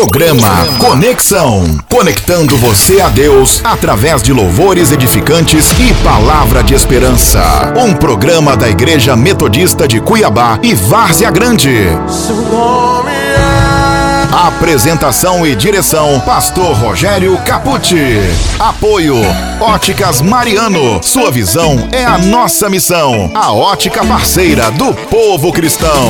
Programa Conexão. Conectando você a Deus através de louvores edificantes e palavra de esperança. Um programa da Igreja Metodista de Cuiabá e Várzea Grande. É Apresentação e direção: Pastor Rogério Capucci. Apoio: Óticas Mariano. Sua visão é a nossa missão. A ótica parceira do povo cristão.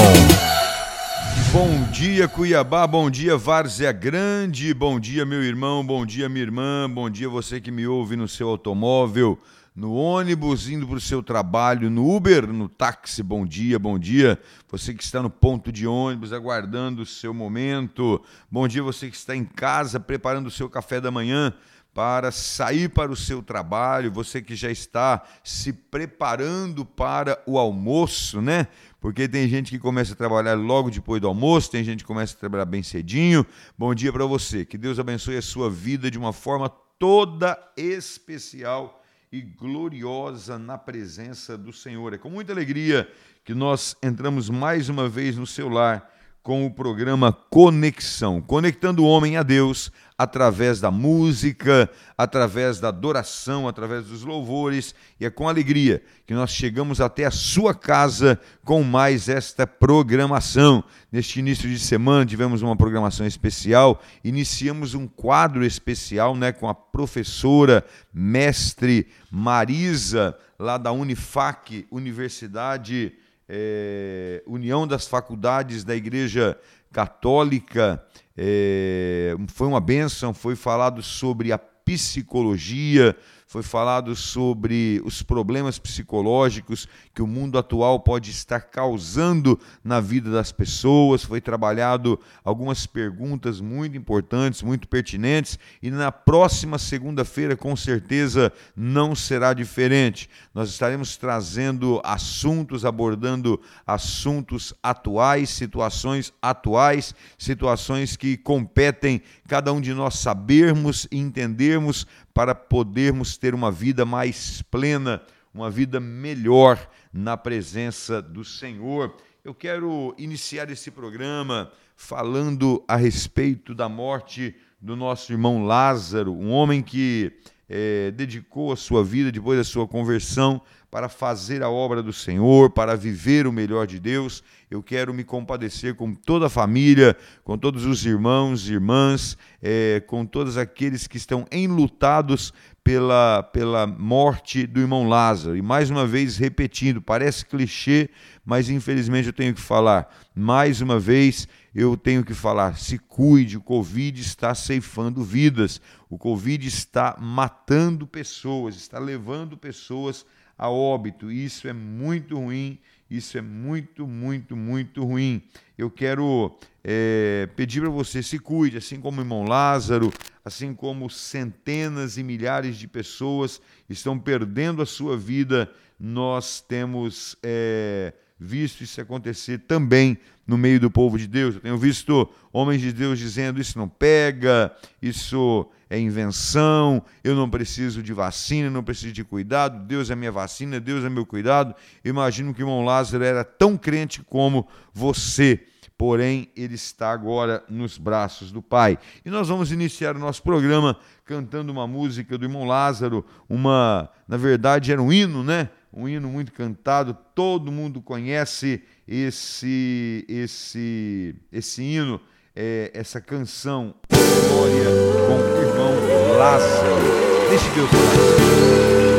Bom dia, Cuiabá, bom dia, Várzea Grande, bom dia, meu irmão, bom dia, minha irmã, bom dia, você que me ouve no seu automóvel, no ônibus, indo para o seu trabalho, no Uber, no táxi, bom dia, bom dia, você que está no ponto de ônibus, aguardando o seu momento, bom dia, você que está em casa, preparando o seu café da manhã, para sair para o seu trabalho, você que já está se preparando para o almoço, né? Porque tem gente que começa a trabalhar logo depois do almoço, tem gente que começa a trabalhar bem cedinho. Bom dia para você. Que Deus abençoe a sua vida de uma forma toda especial e gloriosa na presença do Senhor. É com muita alegria que nós entramos mais uma vez no seu lar com o programa Conexão, conectando o homem a Deus através da música, através da adoração, através dos louvores, e é com alegria que nós chegamos até a sua casa com mais esta programação. Neste início de semana tivemos uma programação especial, iniciamos um quadro especial, né, com a professora mestre Marisa lá da Unifac, Universidade é, União das Faculdades da Igreja Católica. É, foi uma benção, foi falado sobre a psicologia, foi falado sobre os problemas psicológicos que o mundo atual pode estar causando na vida das pessoas. Foi trabalhado algumas perguntas muito importantes, muito pertinentes, e na próxima segunda-feira, com certeza, não será diferente. Nós estaremos trazendo assuntos, abordando assuntos atuais, situações atuais, situações que competem cada um de nós sabermos e entendermos para podermos ter uma vida mais plena, uma vida melhor na presença do Senhor. Eu quero iniciar esse programa falando a respeito da morte do nosso irmão Lázaro, um homem que é, dedicou a sua vida depois da sua conversão para fazer a obra do Senhor, para viver o melhor de Deus. Eu quero me compadecer com toda a família, com todos os irmãos e irmãs, é, com todos aqueles que estão enlutados pela, pela morte do irmão Lázaro. E mais uma vez repetindo, parece clichê, mas infelizmente eu tenho que falar. Mais uma vez eu tenho que falar: se cuide, o Covid está ceifando vidas, o Covid está matando pessoas, está levando pessoas a óbito. Isso é muito ruim, isso é muito, muito, muito ruim. Eu quero é, pedir para você se cuide, assim como o irmão Lázaro, assim como centenas e milhares de pessoas estão perdendo a sua vida. Nós temos é, visto isso acontecer também no meio do povo de Deus. Eu tenho visto homens de Deus dizendo: Isso não pega, isso é invenção, eu não preciso de vacina, não preciso de cuidado, Deus é minha vacina, Deus é meu cuidado. Imagino que o irmão Lázaro era tão crente como você, porém ele está agora nos braços do Pai. E nós vamos iniciar o nosso programa cantando uma música do irmão Lázaro, uma, na verdade era um hino, né? Um hino muito cantado, todo mundo conhece esse esse esse hino, é, essa canção, Glória com o irmão Lázaro. Deixe Deus falar.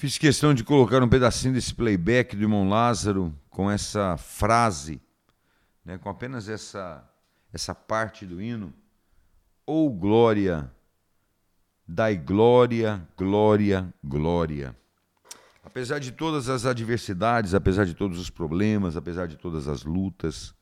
Fiz questão de colocar um pedacinho desse playback do irmão Lázaro com essa frase, né, com apenas essa, essa parte do hino. Ou oh, glória, dai glória, glória, glória. Apesar de todas as adversidades, apesar de todos os problemas, apesar de todas as lutas,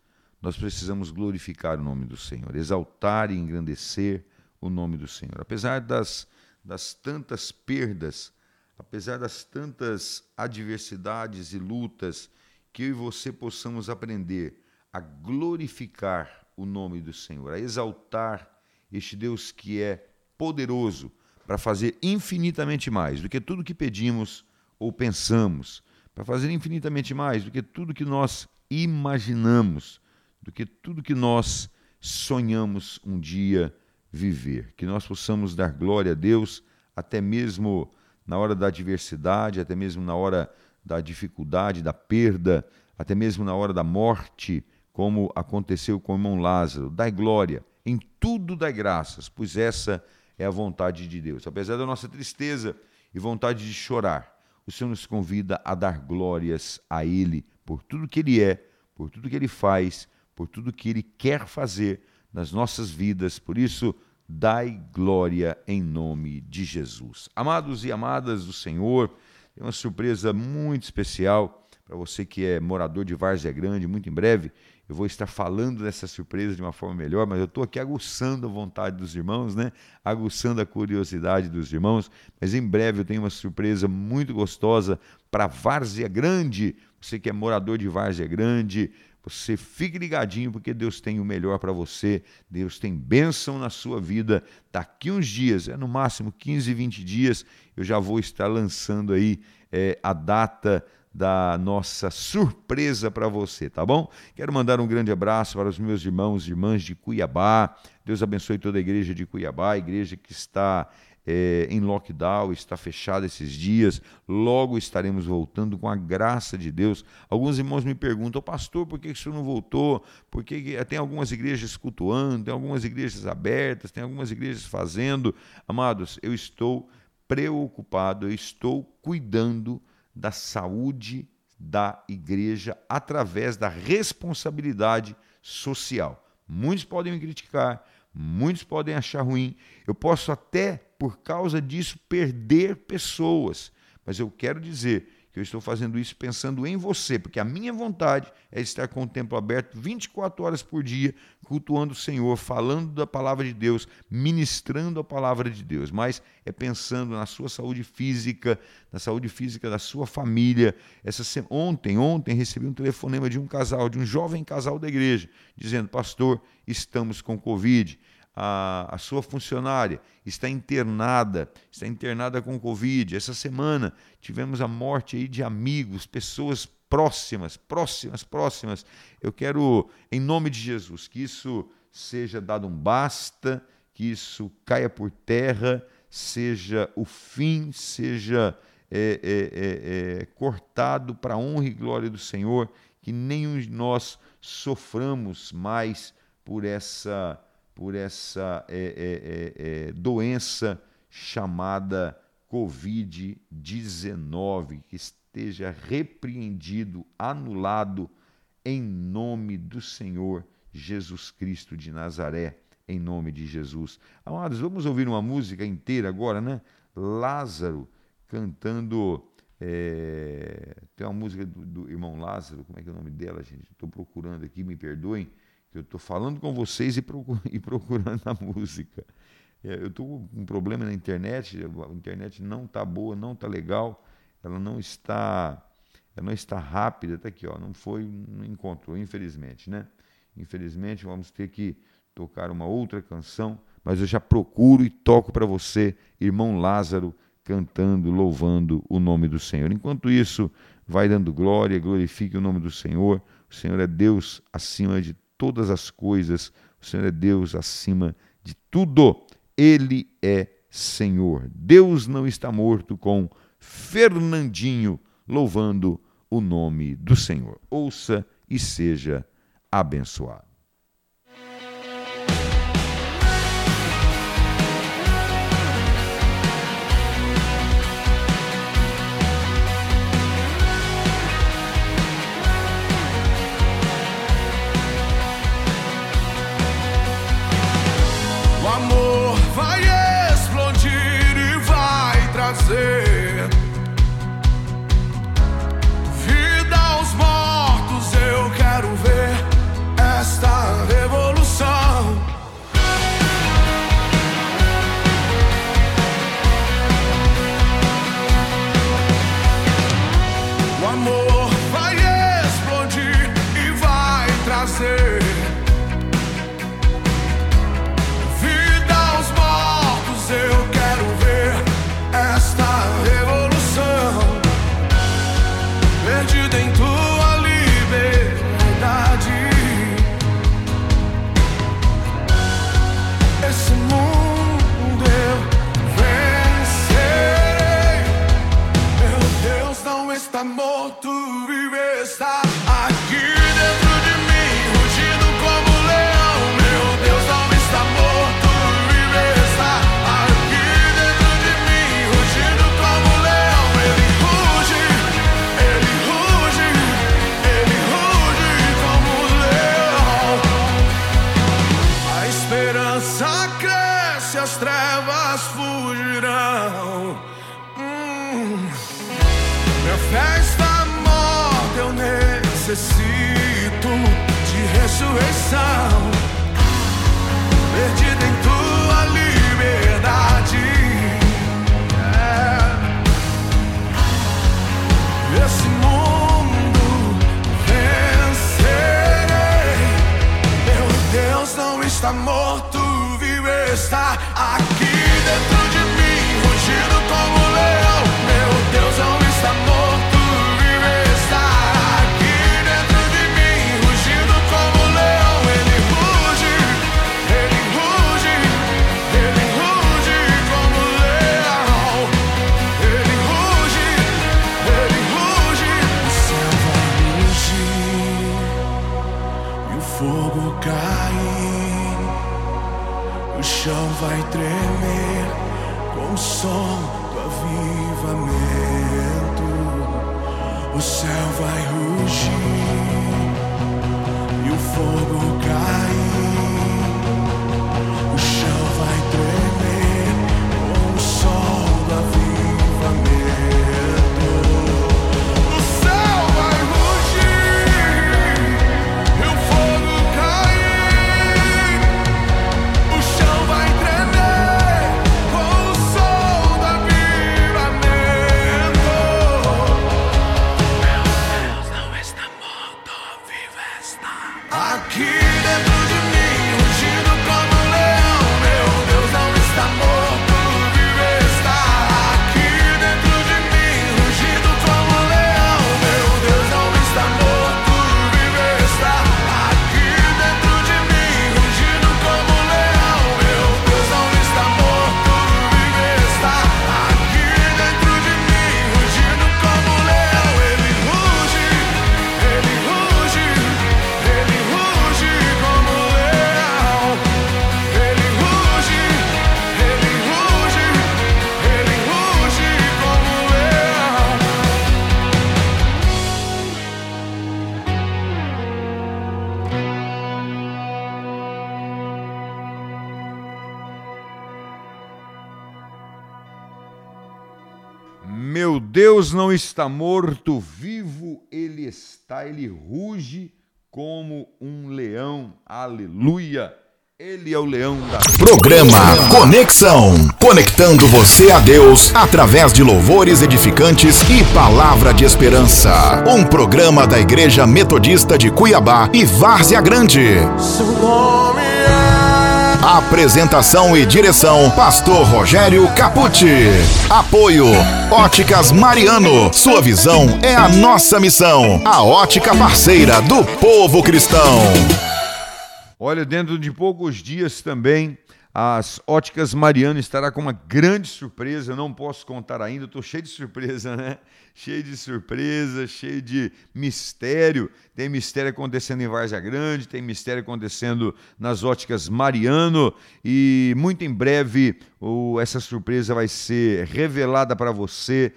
nós precisamos glorificar o nome do Senhor, exaltar e engrandecer o nome do Senhor. Apesar das, das tantas perdas, apesar das tantas adversidades e lutas, que eu e você possamos aprender a glorificar o nome do Senhor, a exaltar este Deus que é poderoso para fazer infinitamente mais do que tudo que pedimos ou pensamos, para fazer infinitamente mais do que tudo que nós imaginamos, do que tudo que nós sonhamos um dia viver. Que nós possamos dar glória a Deus até mesmo na hora da adversidade, até mesmo na hora da dificuldade, da perda, até mesmo na hora da morte, como aconteceu com o irmão Lázaro. Dai glória, em tudo dai graças, pois essa é a vontade de Deus. Apesar da nossa tristeza e vontade de chorar, o Senhor nos convida a dar glórias a Ele por tudo que Ele é, por tudo que Ele faz, por tudo que Ele quer fazer nas nossas vidas. Por isso, dai glória em nome de Jesus. Amados e amadas do Senhor, tem uma surpresa muito especial para você que é morador de Várzea Grande. Muito em breve eu vou estar falando dessa surpresa de uma forma melhor, mas eu estou aqui aguçando a vontade dos irmãos, né? aguçando a curiosidade dos irmãos. Mas em breve eu tenho uma surpresa muito gostosa para Várzea Grande. Você que é morador de Várzea Grande, você fique ligadinho porque Deus tem o melhor para você. Deus tem bênção na sua vida. Daqui uns dias, é no máximo 15, 20 dias, eu já vou estar lançando aí é, a data da nossa surpresa para você, tá bom? Quero mandar um grande abraço para os meus irmãos e irmãs de Cuiabá. Deus abençoe toda a igreja de Cuiabá, a igreja que está é, em lockdown, está fechada esses dias. Logo estaremos voltando com a graça de Deus. Alguns irmãos me perguntam, pastor, por que o senhor não voltou? Porque tem algumas igrejas cultuando, tem algumas igrejas abertas, tem algumas igrejas fazendo. Amados, eu estou preocupado, eu estou cuidando da saúde da igreja através da responsabilidade social. Muitos podem me criticar, muitos podem achar ruim. Eu posso até, por causa disso, perder pessoas. Mas eu quero dizer que eu estou fazendo isso pensando em você, porque a minha vontade é estar com o templo aberto 24 horas por dia, cultuando o Senhor, falando da palavra de Deus, ministrando a palavra de Deus, mas é pensando na sua saúde física, na saúde física da sua família. Essa ontem, ontem recebi um telefonema de um casal, de um jovem casal da igreja, dizendo: "Pastor, estamos com covid" a, a sua funcionária está internada, está internada com Covid. Essa semana tivemos a morte aí de amigos, pessoas próximas, próximas, próximas. Eu quero, em nome de Jesus, que isso seja dado um basta, que isso caia por terra, seja o fim, seja é, é, é, é cortado para a honra e glória do Senhor, que nenhum de nós soframos mais por essa por essa é, é, é, é doença chamada Covid-19, que esteja repreendido, anulado, em nome do Senhor Jesus Cristo de Nazaré, em nome de Jesus. Amados, vamos ouvir uma música inteira agora, né? Lázaro cantando. É... Tem uma música do, do, irmão Lázaro, como é que é o nome dela, gente? Estou procurando aqui, me perdoem eu estou falando com vocês e, procurando a música. É, eu estou com um problema na internet, a internet não está boa, não está legal, ela não está, ela não está rápida, está aqui, ó, não foi, não encontrou, infelizmente, né? Infelizmente vamos ter que tocar uma outra canção, mas eu já procuro e toco para você, irmão Lázaro, cantando, louvando o nome do Senhor. Enquanto isso, vai dando glória, glorifique o nome do Senhor. O Senhor é Deus acima de todas as coisas. O Senhor é Deus acima de tudo. Ele é Senhor. Deus não está morto com Fernandinho louvando o nome do Senhor. Ouça e seja abençoado. amor. Deus não está morto, vivo ele está, ele ruge como um leão. Aleluia! Ele é o leão da Programa Conexão. Conectando você a Deus através de louvores edificantes e palavra de esperança. Um programa da Igreja Metodista de Cuiabá e Várzea Grande. Seu nome é Apresentação e direção: Pastor Rogério Capucci. Apoio: Óticas Mariano. Sua visão é a nossa missão. A ótica parceira do povo cristão. Olha, dentro de poucos dias também, as Óticas Mariano estará com uma grande surpresa. Eu não posso contar ainda, estou cheio de surpresa, né? Cheio de surpresa, cheio de mistério. Tem mistério acontecendo em Várzea Grande, tem mistério acontecendo nas Óticas Mariano e muito em breve o- essa surpresa vai ser revelada para você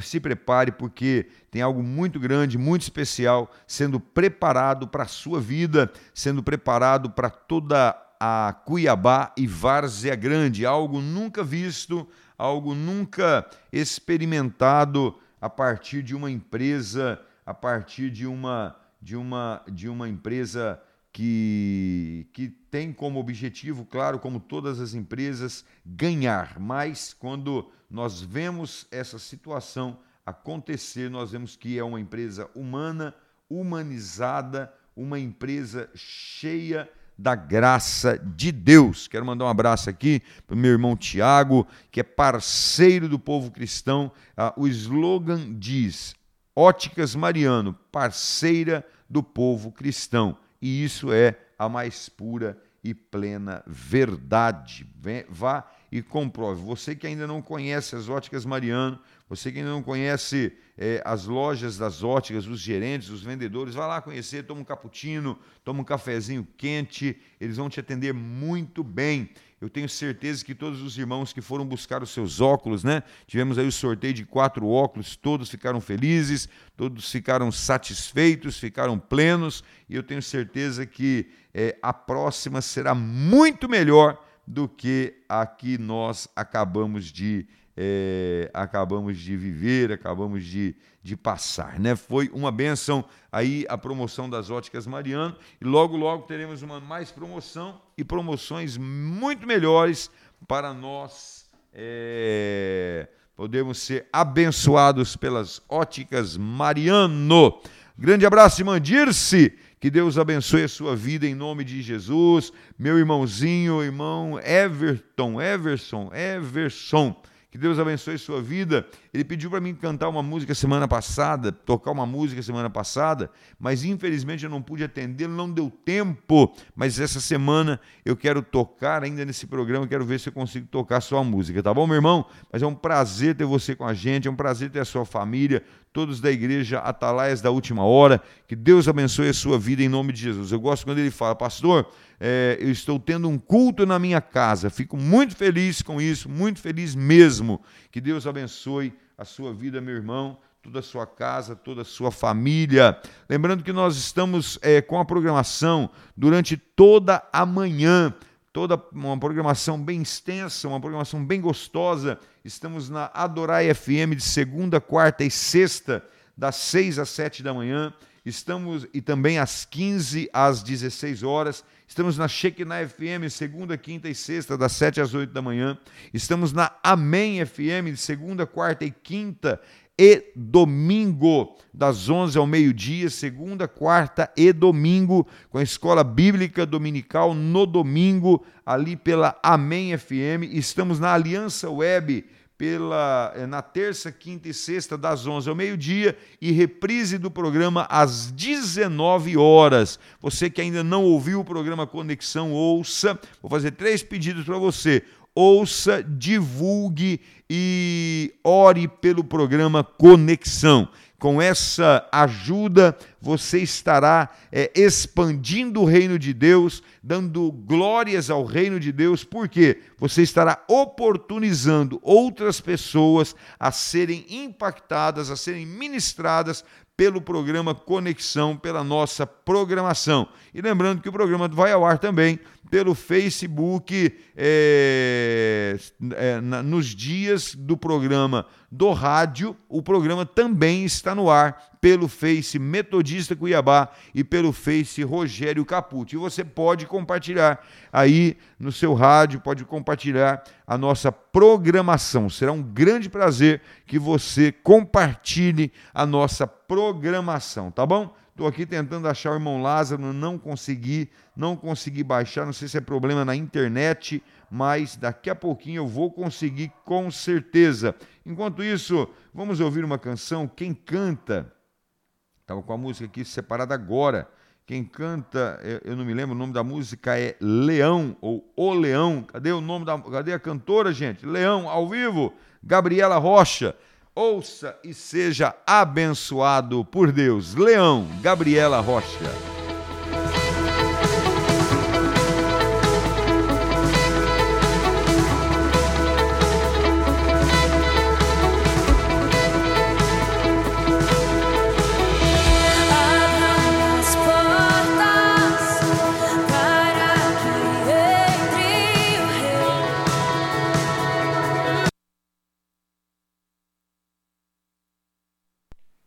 se prepare porque tem algo muito grande, muito especial sendo preparado para a sua vida, sendo preparado para toda a Cuiabá e Várzea Grande, algo nunca visto, algo nunca experimentado a partir de uma empresa, a partir de uma de uma de uma empresa que, que tem como objetivo, claro, como todas as empresas, ganhar. Mas quando nós vemos essa situação acontecer, nós vemos que é uma empresa humana, humanizada, uma empresa cheia da graça de Deus. Quero mandar um abraço aqui para o meu irmão Tiago, que é parceiro do povo cristão. Ah, o slogan diz: Óticas Mariano, parceira do povo cristão. E isso é a mais pura e plena verdade. Vá e comprove. Você que ainda não conhece as Óticas Mariano, Você que não conhece é, as lojas das óticas, os gerentes, os vendedores, vai lá conhecer, toma um cappuccino, toma um cafezinho quente, eles vão te atender muito bem. Eu tenho certeza que todos os irmãos que foram buscar os seus óculos, né? Tivemos aí o sorteio de quatro óculos, todos ficaram felizes, todos ficaram satisfeitos, ficaram plenos, e eu tenho certeza que é, a próxima será muito melhor do que a que nós acabamos de é, acabamos de viver, acabamos de, de passar. Né? Foi uma benção aí a promoção das óticas Mariano e logo, logo teremos uma mais promoção e promoções muito melhores para nós é, podermos ser abençoados pelas óticas Mariano. Grande abraço, irmã Dirce. Que Deus abençoe a sua vida em nome de Jesus. Meu irmãozinho, irmão Everton, Everson, Everson. Que Deus abençoe sua vida. Ele pediu para mim cantar uma música semana passada, tocar uma música semana passada, mas infelizmente eu não pude atendê-lo, não deu tempo. Mas essa semana eu quero tocar ainda nesse programa, quero ver se eu consigo tocar sua música, tá bom, meu irmão? Mas é um prazer ter você com a gente, é um prazer ter a sua família, todos da igreja Atalaias da Última Hora. Que Deus abençoe a sua vida em nome de Jesus. Eu gosto quando ele fala, pastor, é, eu estou tendo um culto na minha casa. Fico muito feliz com isso, muito feliz mesmo. Que Deus abençoe a sua vida, meu irmão, toda a sua casa, toda a sua família. Lembrando que nós estamos é, com a programação durante toda a manhã toda uma programação bem extensa, uma programação bem gostosa. Estamos na Adorai FM de segunda, quarta e sexta, das 6 às 7 da manhã. Estamos e também às 15 às 16 horas. Estamos na Shekinah FM, segunda, quinta e sexta, das 7 às 8 da manhã. Estamos na Amém FM, de segunda, quarta e quinta e domingo, das 11 ao meio-dia, segunda, quarta e domingo, com a escola bíblica dominical no domingo, ali pela Amém FM. Estamos na Aliança Web pela eh, na terça, quinta e sexta das 11 ao meio-dia e reprise do programa às 19 horas. Você que ainda não ouviu o programa Conexão, ouça. Vou fazer três pedidos para você ouça, divulgue e ore pelo programa Conexão. Com essa ajuda, você estará é, expandindo o reino de Deus, dando glórias ao reino de Deus, porque você estará oportunizando outras pessoas a serem impactadas, a serem ministradas pelo programa Conexão, pela nossa programação. E lembrando que o programa vai ao ar também pelo Facebook é, é, na, nos dias do programa do rádio. O programa também está no ar pelo Face Metodista Cuiabá e pelo Face Rogério Caputi. E você pode compartilhar aí no seu rádio, pode compartilhar a nossa programação. Será um grande prazer que você compartilhe a nossa programação, tá bom? Estou aqui tentando achar o irmão Lázaro, não consegui, não consegui baixar, não sei se é problema na internet, mas daqui a pouquinho eu vou conseguir com certeza. Enquanto isso, vamos ouvir uma canção. Quem canta? Estava com a música aqui separada agora. Quem canta, eu não me lembro, o nome da música é Leão ou O Leão. Cadê o nome da. Cadê a cantora, gente? Leão, ao vivo, Gabriela Rocha. Ouça e seja abençoado por Deus. Leão, Gabriela Rocha.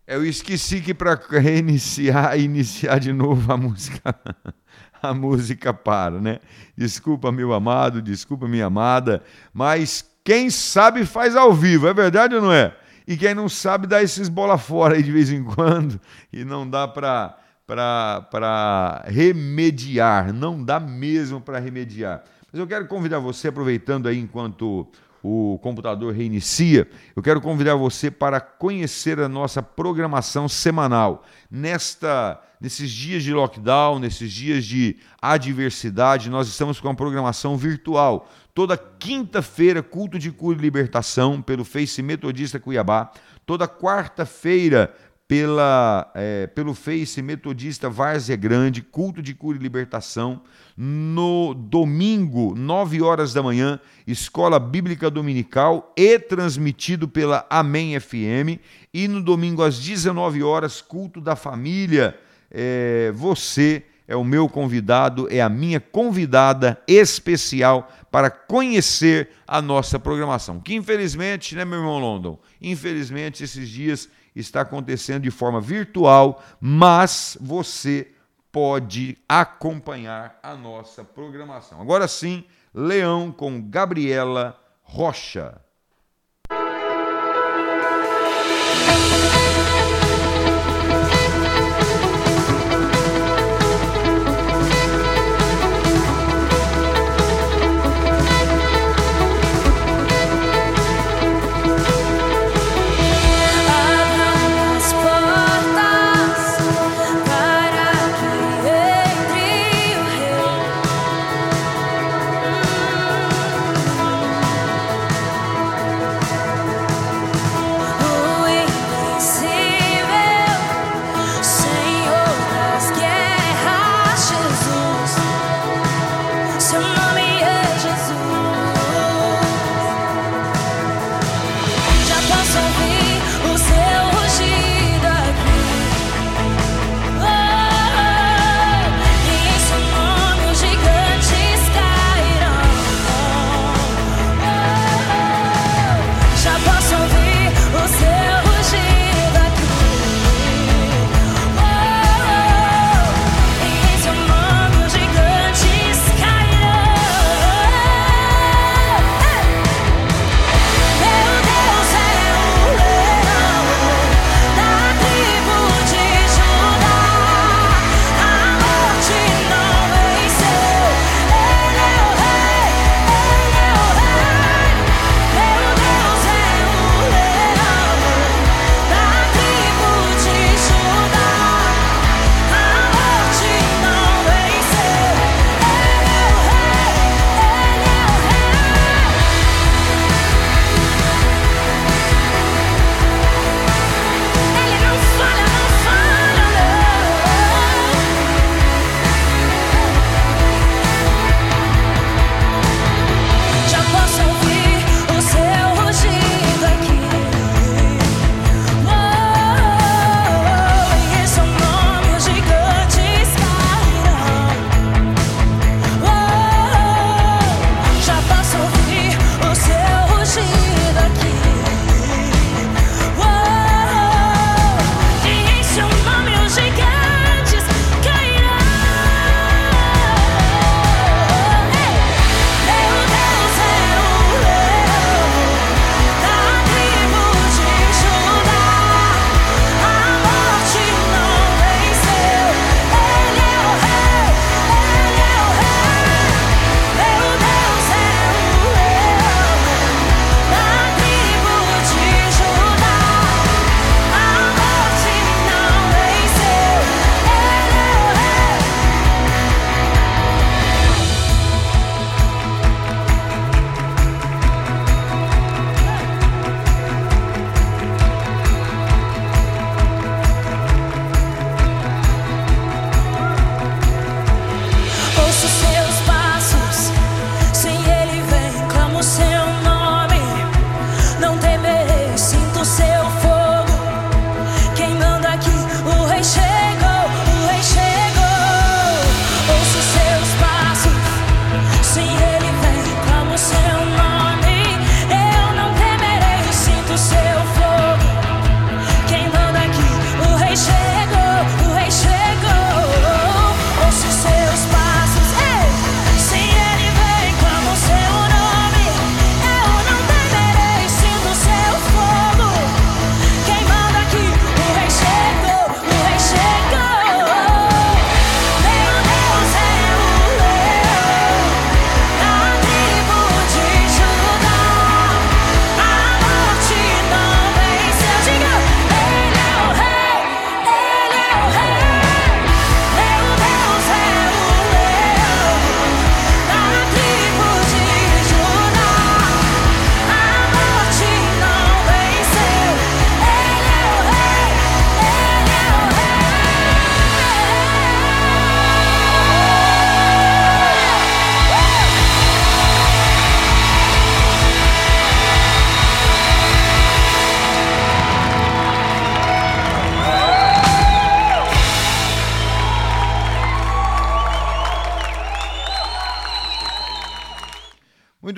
Eu esqueci que para reiniciar, iniciar de novo a música, a música para, né? Desculpa, meu amado, desculpa, minha amada, mas quem sabe faz ao vivo, é verdade ou não é? E quem não sabe dá esses bola fora aí de vez em quando e não dá para para remediar, não dá mesmo para remediar. Mas eu quero convidar você, aproveitando aí enquanto o computador reinicia, eu quero convidar você para conhecer a nossa programação semanal. Nesta, nesses dias de lockdown, nesses dias de adversidade, nós estamos com a programação virtual Toda quinta-feira, culto de cura e libertação pelo Face Metodista Cuiabá. Toda quarta-feira, pela, é, pelo Face Metodista Várzea Grande, culto de cura e libertação. No domingo, 9 horas da manhã, Escola Bíblica Dominical e transmitido pela Amém FM. E no domingo, às 19 horas, culto da família. É, você é o meu convidado, é a minha convidada especial para conhecer a nossa programação. Que infelizmente, né, meu irmão London? Infelizmente, esses dias está acontecendo de forma virtual, mas você pode acompanhar a nossa programação. Agora sim, Leão com Gabriela Rocha.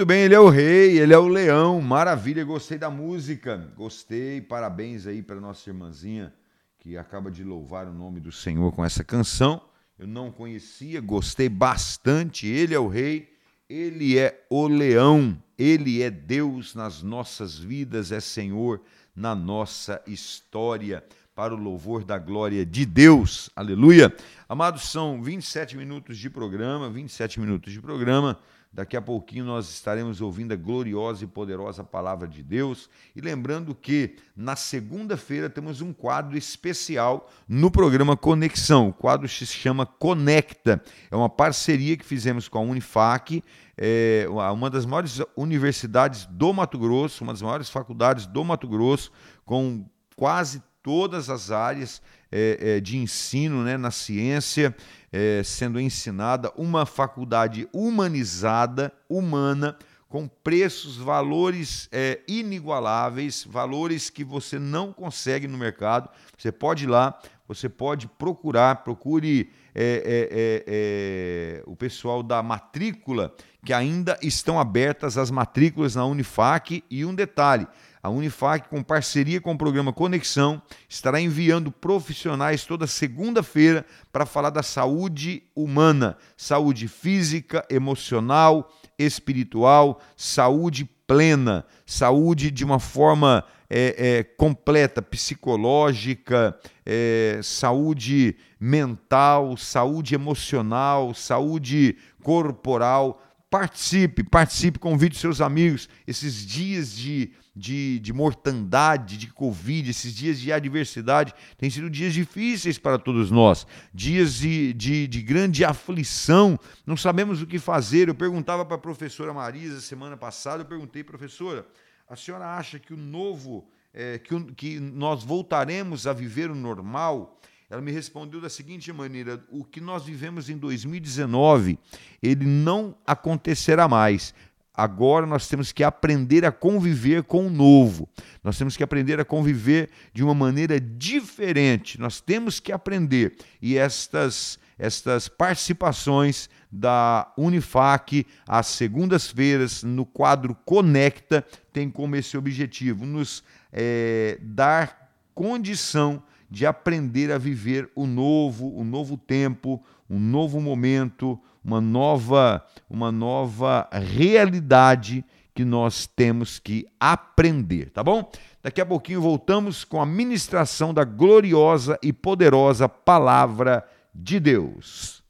Muito bem, ele é o rei, ele é o leão. Maravilha, gostei da música. Gostei, parabéns aí para nossa irmãzinha que acaba de louvar o nome do Senhor com essa canção. Eu não conhecia, gostei bastante. Ele é o rei, ele é o leão, ele é Deus nas nossas vidas, é Senhor na nossa história para o louvor da glória de Deus. Aleluia. Amados, são 27 minutos de programa, 27 minutos de programa. Daqui a pouquinho nós estaremos ouvindo a gloriosa e poderosa palavra de Deus. E lembrando que na segunda-feira temos um quadro especial no programa Conexão. O quadro se chama Conecta. É uma parceria que fizemos com a Unifac, é uma das maiores universidades do Mato Grosso, uma das maiores faculdades do Mato Grosso, com quase todas as áreas é, é, de ensino né, na ciência é, sendo ensinada, uma faculdade humanizada, humana, com preços, valores é, inigualáveis, valores que você não consegue no mercado. Você pode ir lá, você pode procurar, procure é, é, o pessoal da matrícula, que ainda estão abertas as matrículas na Unifac. E um detalhe: a Unifac, com parceria com o programa Conexão, estará enviando profissionais toda segunda-feira para falar da saúde humana, saúde física, emocional, espiritual, saúde plena, saúde de uma forma é, é, completa, psicológica, é, saúde mental, saúde emocional, saúde corporal. Participe, participe, convide seus amigos. Esses dias de de, de mortandade, de Covid, esses dias de adversidade, têm sido dias difíceis para todos nós, dias de, de, de grande aflição, não sabemos o que fazer. Eu perguntava para a professora Marisa semana passada, eu perguntei, professora, a senhora acha que o novo, é, que, que nós voltaremos a viver o normal? Ela me respondeu da seguinte maneira: o que nós vivemos em 2019, ele não acontecerá mais. Agora nós temos que aprender a conviver com o novo. Nós temos que aprender a conviver de uma maneira diferente. Nós temos que aprender. E estas estas participações da Unifac às segundas-feiras no quadro Conecta tem como esse objetivo nos é, dar condição de aprender a viver o novo, o novo tempo, um novo momento, uma nova, uma nova realidade que nós temos que aprender, tá bom? Daqui a pouquinho voltamos com a ministração da gloriosa e poderosa palavra de Deus.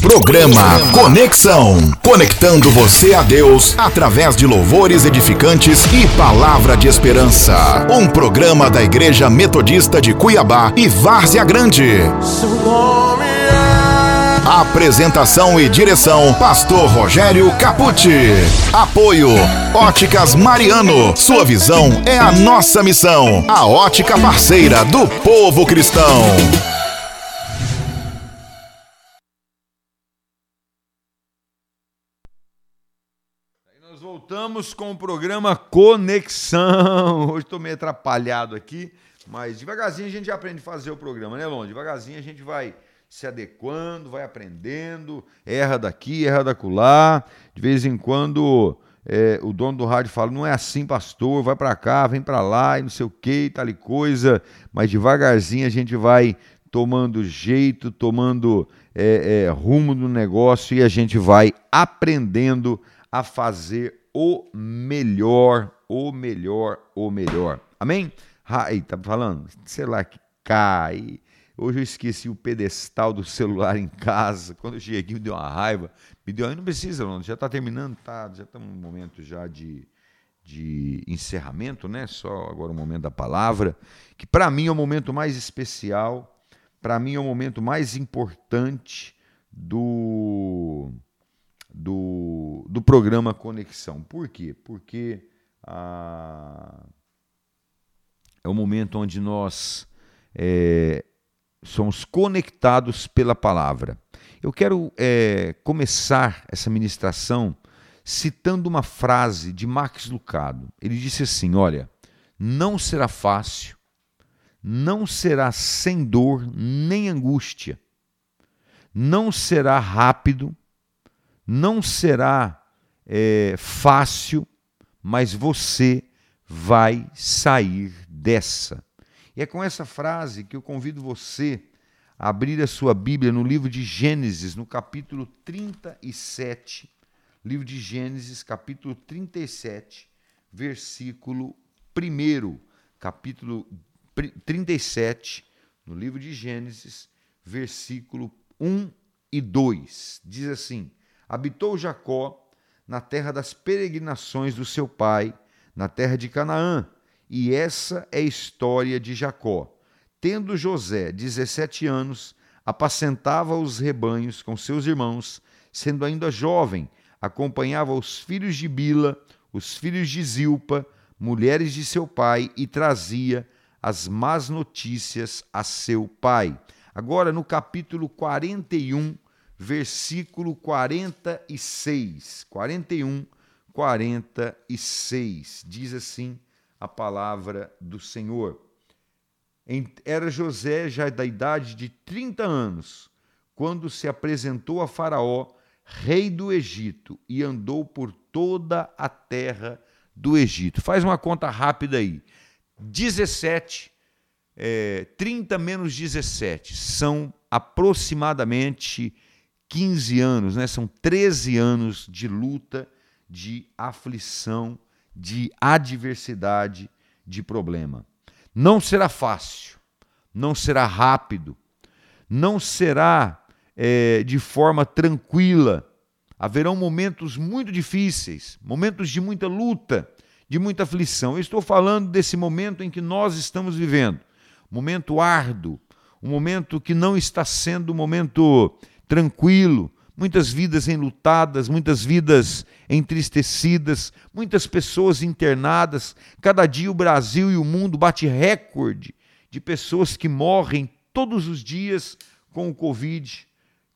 Programa Conexão. Conectando você a Deus através de louvores edificantes e palavra de esperança. Um programa da Igreja Metodista de Cuiabá e Várzea Grande. Apresentação e direção: Pastor Rogério Capucci. Apoio: Óticas Mariano. Sua visão é a nossa missão. A ótica parceira do povo cristão. Voltamos com o programa Conexão. Hoje estou meio atrapalhado aqui, mas devagarzinho a gente aprende a fazer o programa, né, Lon? Devagarzinho a gente vai se adequando, vai aprendendo, erra daqui, erra dacular. De vez em quando é, o dono do rádio fala: não é assim, pastor, vai para cá, vem para lá e não sei o que, tal e coisa. Mas devagarzinho a gente vai tomando jeito, tomando é, é, rumo no negócio e a gente vai aprendendo a fazer o melhor, o melhor, o melhor. Amém? Ai, tá falando? Sei lá que cai Hoje eu esqueci o pedestal do celular em casa. Quando eu cheguei, me deu uma raiva. Me deu, não precisa, não, já está terminando, tá, já estamos no momento já de, de encerramento, né? Só agora o momento da palavra, que para mim é o momento mais especial, para mim é o momento mais importante do, do, do programa Conexão. Por quê? Porque ah, é o momento onde nós é, somos conectados pela palavra. Eu quero é, começar essa ministração citando uma frase de Max Lucado. Ele disse assim: Olha, não será fácil, não será sem dor nem angústia, não será rápido, não será é, fácil, mas você vai sair dessa. E é com essa frase que eu convido você a abrir a sua Bíblia no livro de Gênesis, no capítulo 37. Livro de Gênesis, capítulo 37, versículo 1. Capítulo 37, no livro de Gênesis, versículo 1 e 2. Diz assim: Habitou Jacó na terra das peregrinações do seu pai, na terra de Canaã, e essa é a história de Jacó. Tendo José 17 anos, apacentava os rebanhos com seus irmãos, sendo ainda jovem, acompanhava os filhos de Bila, os filhos de Zilpa, mulheres de seu pai, e trazia as más notícias a seu pai. Agora, no capítulo 41, versículo 46. 41, 46. Diz assim a palavra do Senhor. Era José já da idade de 30 anos, quando se apresentou a Faraó, rei do Egito, e andou por toda a terra do Egito. Faz uma conta rápida aí. 17, é, 30 menos 17, são aproximadamente 15 anos, né? são 13 anos de luta, de aflição, de adversidade, de problema. Não será fácil, não será rápido, não será é, de forma tranquila. Haverão momentos muito difíceis, momentos de muita luta, de muita aflição. Eu estou falando desse momento em que nós estamos vivendo, momento árduo, um momento que não está sendo um momento tranquilo, muitas vidas enlutadas, muitas vidas entristecidas, muitas pessoas internadas. Cada dia o Brasil e o mundo bate recorde de pessoas que morrem todos os dias com o Covid,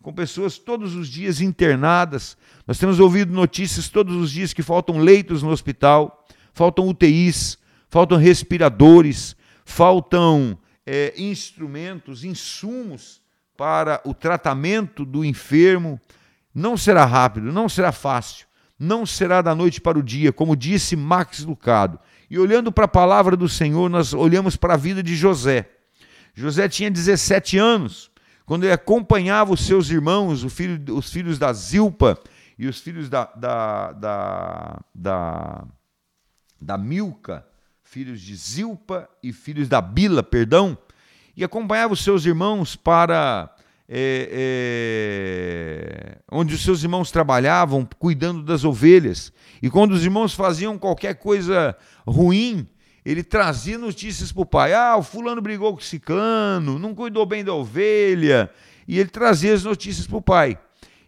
com pessoas todos os dias internadas. Nós temos ouvido notícias todos os dias que faltam leitos no hospital, faltam UTIs, faltam respiradores, faltam é, instrumentos, insumos para o tratamento do enfermo. Não será rápido, não será fácil, não será da noite para o dia, como disse Max Lucado. E olhando para a palavra do Senhor, nós olhamos para a vida de José. José tinha 17 anos, quando ele acompanhava os seus irmãos, filho, os filhos da Zilpa e os filhos da, da, da, da, da Milca, filhos de Zilpa e filhos da Bila, perdão, e acompanhava os seus irmãos para é, é, onde os seus irmãos trabalhavam cuidando das ovelhas. E quando os irmãos faziam qualquer coisa ruim, ele trazia notícias para o pai: ah, o fulano brigou com o ciclano, não cuidou bem da ovelha. E ele trazia as notícias para o pai.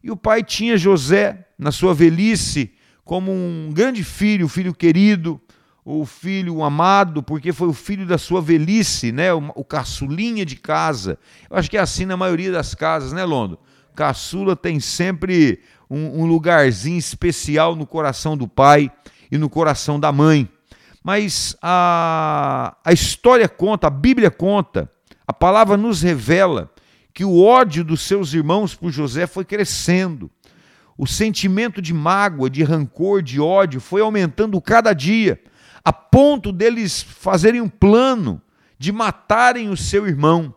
E o pai tinha José, na sua velhice, como um grande filho, um filho querido, o filho amado, porque foi o filho da sua velhice, né? O, o caçulinha de casa. Eu acho que é assim na maioria das casas, né, Londo? Caçula tem sempre um, um lugarzinho especial no coração do pai e no coração da mãe. Mas a, a história conta, a Bíblia conta, a palavra nos revela que o ódio dos seus irmãos por José foi crescendo. O sentimento de mágoa, de rancor, de ódio foi aumentando cada dia a ponto deles fazerem um plano de matarem o seu irmão,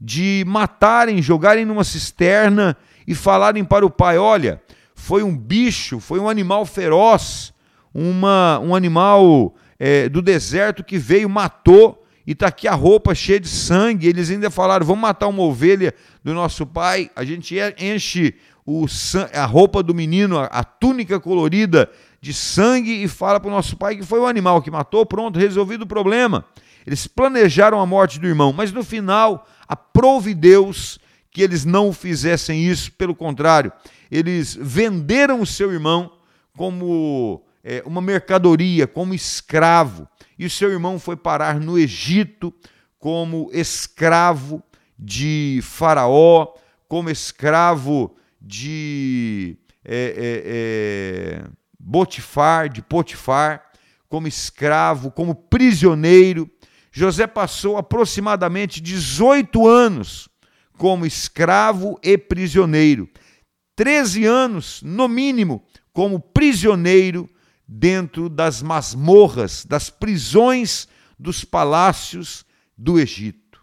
de matarem, jogarem numa cisterna e falarem para o pai: olha, foi um bicho, foi um animal feroz, uma, um animal é, do deserto que veio, matou, e está aqui a roupa cheia de sangue. Eles ainda falaram: vamos matar uma ovelha do nosso pai. A gente enche o, a roupa do menino, a, a túnica colorida de sangue e fala para o nosso pai que foi o animal que matou, pronto, resolvido o problema. Eles planejaram a morte do irmão, mas no final, aprove Deus que eles não fizessem isso, pelo contrário, eles venderam o seu irmão como é, uma mercadoria, como escravo, e o seu irmão foi parar no Egito como escravo de Faraó, como escravo de. É, é, é Botifar, de Potifar, como escravo, como prisioneiro. José passou aproximadamente 18 anos como escravo e prisioneiro. 13 anos, no mínimo, como prisioneiro dentro das masmorras, das prisões dos palácios do Egito.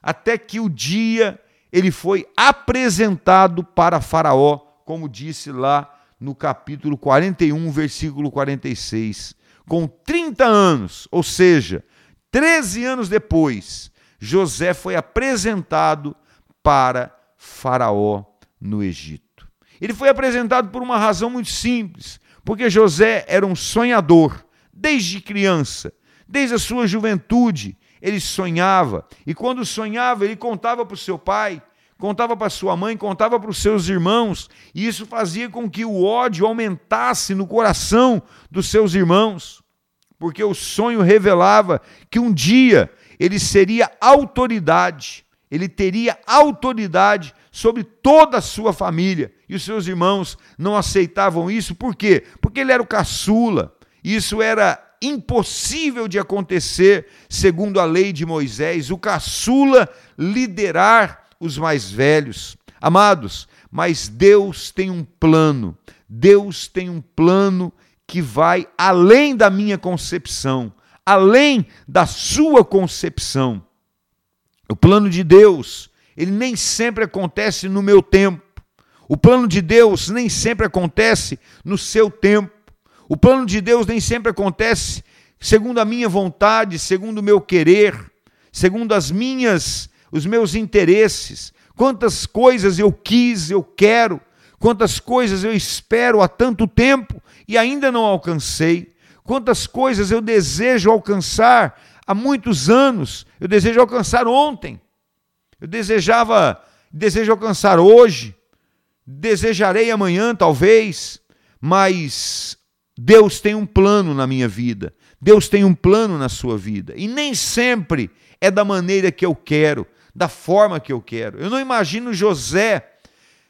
Até que o dia ele foi apresentado para Faraó, como disse lá no capítulo 41, versículo 46. Com 30 anos, ou seja, 13 anos depois, José foi apresentado para Faraó no Egito. Ele foi apresentado por uma razão muito simples, porque José era um sonhador desde criança, desde a sua juventude. Ele sonhava, e quando sonhava, ele contava para o seu pai, contava para sua mãe, contava para os seus irmãos, e isso fazia com que o ódio aumentasse no coração dos seus irmãos, porque o sonho revelava que um dia ele seria autoridade, ele teria autoridade sobre toda a sua família. E os seus irmãos não aceitavam isso, por quê? Porque ele era o caçula. Isso era impossível de acontecer, segundo a lei de Moisés, o caçula liderar os mais velhos. Amados, mas Deus tem um plano. Deus tem um plano que vai além da minha concepção, além da sua concepção. O plano de Deus, ele nem sempre acontece no meu tempo. O plano de Deus nem sempre acontece no seu tempo. O plano de Deus nem sempre acontece segundo a minha vontade, segundo o meu querer, segundo as minhas os meus interesses, quantas coisas eu quis, eu quero, quantas coisas eu espero há tanto tempo e ainda não alcancei, quantas coisas eu desejo alcançar há muitos anos, eu desejo alcançar ontem, eu desejava, desejo alcançar hoje, desejarei amanhã talvez, mas Deus tem um plano na minha vida, Deus tem um plano na sua vida, e nem sempre é da maneira que eu quero, da forma que eu quero. Eu não imagino José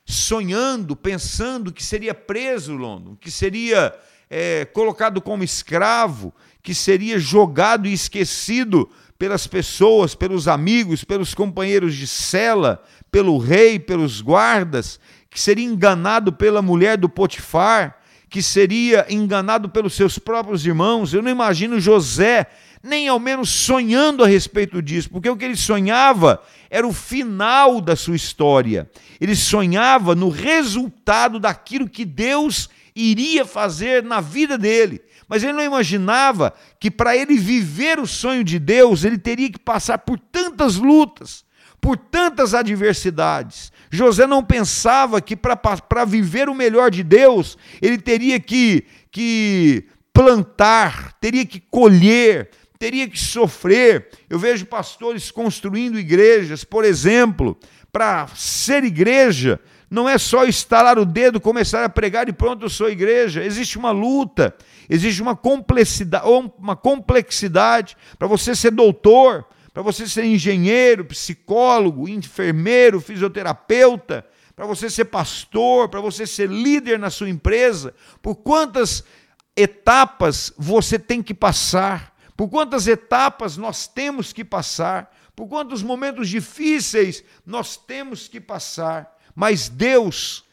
sonhando, pensando que seria preso, London, que seria é, colocado como escravo, que seria jogado e esquecido pelas pessoas, pelos amigos, pelos companheiros de cela, pelo rei, pelos guardas, que seria enganado pela mulher do Potifar, que seria enganado pelos seus próprios irmãos. Eu não imagino José nem ao menos sonhando a respeito disso, porque o que ele sonhava era o final da sua história. Ele sonhava no resultado daquilo que Deus iria fazer na vida dele. Mas ele não imaginava que para ele viver o sonho de Deus, ele teria que passar por tantas lutas, por tantas adversidades. José não pensava que para viver o melhor de Deus, ele teria que, que plantar, teria que colher, teria que sofrer. Eu vejo pastores construindo igrejas, por exemplo, para ser igreja, não é só estalar o dedo, começar a pregar e pronto, eu sou igreja. Existe uma luta, existe uma complexidade, uma complexidade para você ser doutor, para você ser engenheiro, psicólogo, enfermeiro, fisioterapeuta, para você ser pastor, para você ser líder na sua empresa. Por quantas etapas você tem que passar? Por quantas etapas nós temos que passar, por quantos momentos difíceis nós temos que passar, mas Deus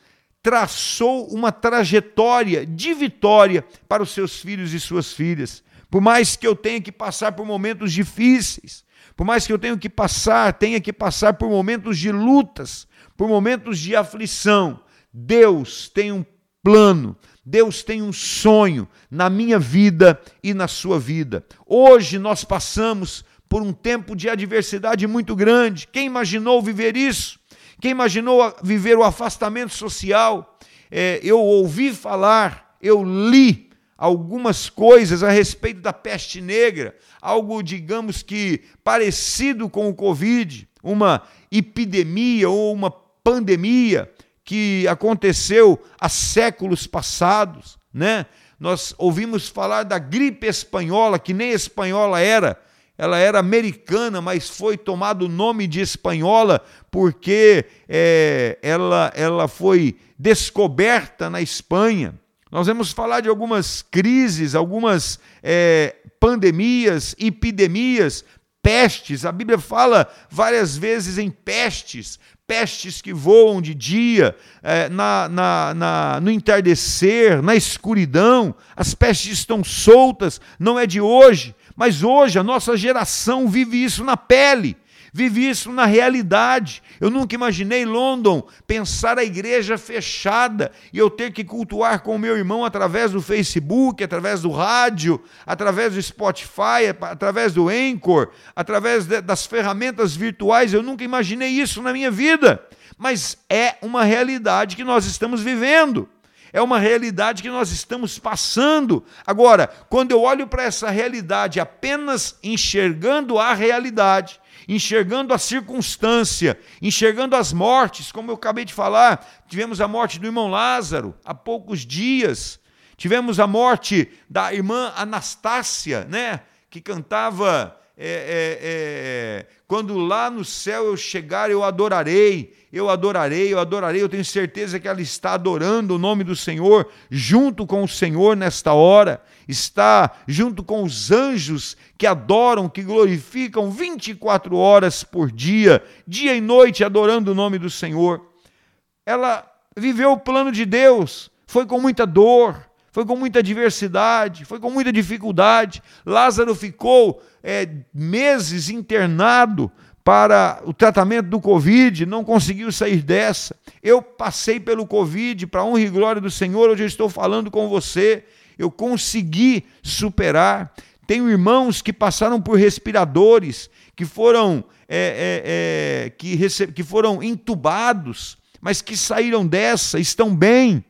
traçou uma trajetória de vitória para os seus filhos e suas filhas. Por mais que eu tenha que passar por momentos difíceis, por mais que eu tenha que passar, tenha que passar por momentos de lutas, por momentos de aflição, Deus tem um plano, Deus tem um sonho na minha vida e na sua vida. Hoje nós passamos por um tempo de adversidade muito grande. Quem imaginou viver isso? Quem imaginou viver o afastamento social? É, eu ouvi falar, eu li algumas coisas a respeito da peste negra, algo, digamos que, parecido com o Covid, uma epidemia ou uma pandemia que aconteceu há séculos passados, né? Nós ouvimos falar da gripe espanhola, que nem espanhola era, ela era americana, mas foi tomado o nome de espanhola porque é, ela, ela foi descoberta na Espanha. Nós vamos falar de algumas crises, algumas é, pandemias, epidemias, pestes. A Bíblia fala várias vezes em pestes, pestes que voam de dia, é, na, na, na, no entardecer, na escuridão, as pestes estão soltas, não é de hoje, mas hoje a nossa geração vive isso na pele vive isso na realidade. Eu nunca imaginei London pensar a igreja fechada e eu ter que cultuar com o meu irmão através do Facebook, através do rádio, através do Spotify, através do Anchor, através de, das ferramentas virtuais. Eu nunca imaginei isso na minha vida, mas é uma realidade que nós estamos vivendo é uma realidade que nós estamos passando. Agora, quando eu olho para essa realidade apenas enxergando a realidade, enxergando a circunstância, enxergando as mortes, como eu acabei de falar, tivemos a morte do irmão Lázaro há poucos dias, tivemos a morte da irmã Anastácia, né, que cantava é, é, é, quando lá no céu eu chegar, eu adorarei, eu adorarei, eu adorarei. Eu tenho certeza que ela está adorando o nome do Senhor, junto com o Senhor nesta hora, está junto com os anjos que adoram, que glorificam 24 horas por dia, dia e noite, adorando o nome do Senhor. Ela viveu o plano de Deus, foi com muita dor, foi com muita adversidade, foi com muita dificuldade. Lázaro ficou é, meses internado para o tratamento do Covid, não conseguiu sair dessa. Eu passei pelo Covid, para honra e glória do Senhor, hoje eu estou falando com você. Eu consegui superar. Tenho irmãos que passaram por respiradores, que foram, é, é, é, que, que foram entubados, mas que saíram dessa, estão bem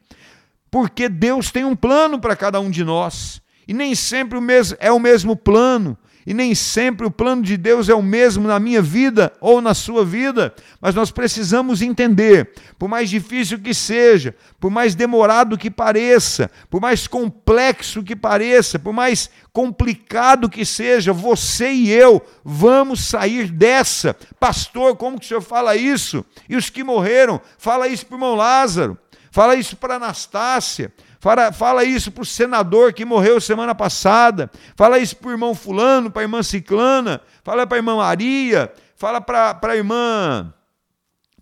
porque Deus tem um plano para cada um de nós. E nem sempre o mesmo, é o mesmo plano, e nem sempre o plano de Deus é o mesmo na minha vida ou na sua vida, mas nós precisamos entender, por mais difícil que seja, por mais demorado que pareça, por mais complexo que pareça, por mais complicado que seja, você e eu vamos sair dessa. Pastor, como que o senhor fala isso? E os que morreram, fala isso para o irmão Lázaro. Fala isso para Anastácia. Fala, fala isso para o senador que morreu semana passada. Fala isso para o irmão Fulano, para a irmã Ciclana. Fala para a irmã Maria. Fala para a irmã.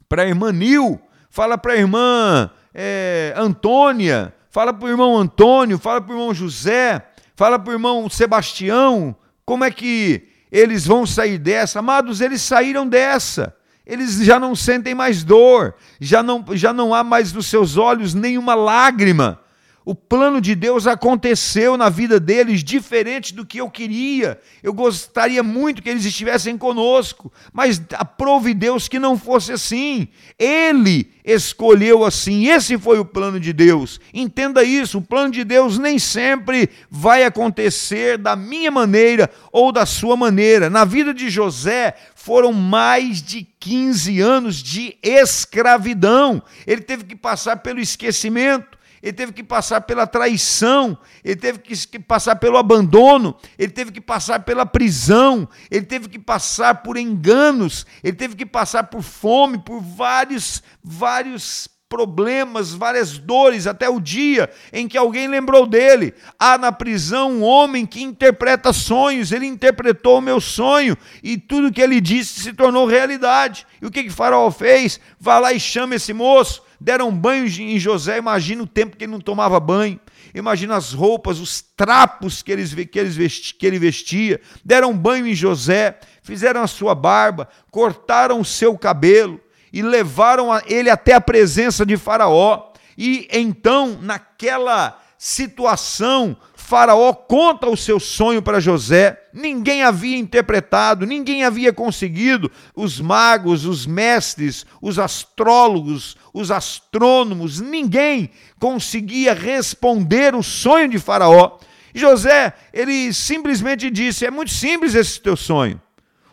Para a irmã Nil. Fala para a irmã é, Antônia. Fala para o irmão Antônio. Fala para o irmão José. Fala para o irmão Sebastião. Como é que eles vão sair dessa? Amados, eles saíram dessa eles já não sentem mais dor, já não, já não há mais nos seus olhos nenhuma lágrima. O plano de Deus aconteceu na vida deles diferente do que eu queria. Eu gostaria muito que eles estivessem conosco, mas aprove Deus que não fosse assim. Ele escolheu assim. Esse foi o plano de Deus. Entenda isso: o plano de Deus nem sempre vai acontecer da minha maneira ou da sua maneira. Na vida de José foram mais de 15 anos de escravidão. Ele teve que passar pelo esquecimento ele teve que passar pela traição, ele teve que passar pelo abandono, ele teve que passar pela prisão, ele teve que passar por enganos, ele teve que passar por fome, por vários, vários problemas, várias dores, até o dia em que alguém lembrou dele. Há na prisão um homem que interpreta sonhos, ele interpretou o meu sonho e tudo que ele disse se tornou realidade. E o que que Faraó fez? Vá lá e chama esse moço deram banho em José, imagina o tempo que ele não tomava banho, imagina as roupas, os trapos que, eles, que, eles vesti, que ele vestia, deram banho em José, fizeram a sua barba, cortaram o seu cabelo e levaram ele até a presença de Faraó. E então, naquela situação, Faraó conta o seu sonho para José. Ninguém havia interpretado, ninguém havia conseguido. Os magos, os mestres, os astrólogos, os astrônomos, ninguém conseguia responder o sonho de Faraó. José, ele simplesmente disse: É muito simples esse teu sonho.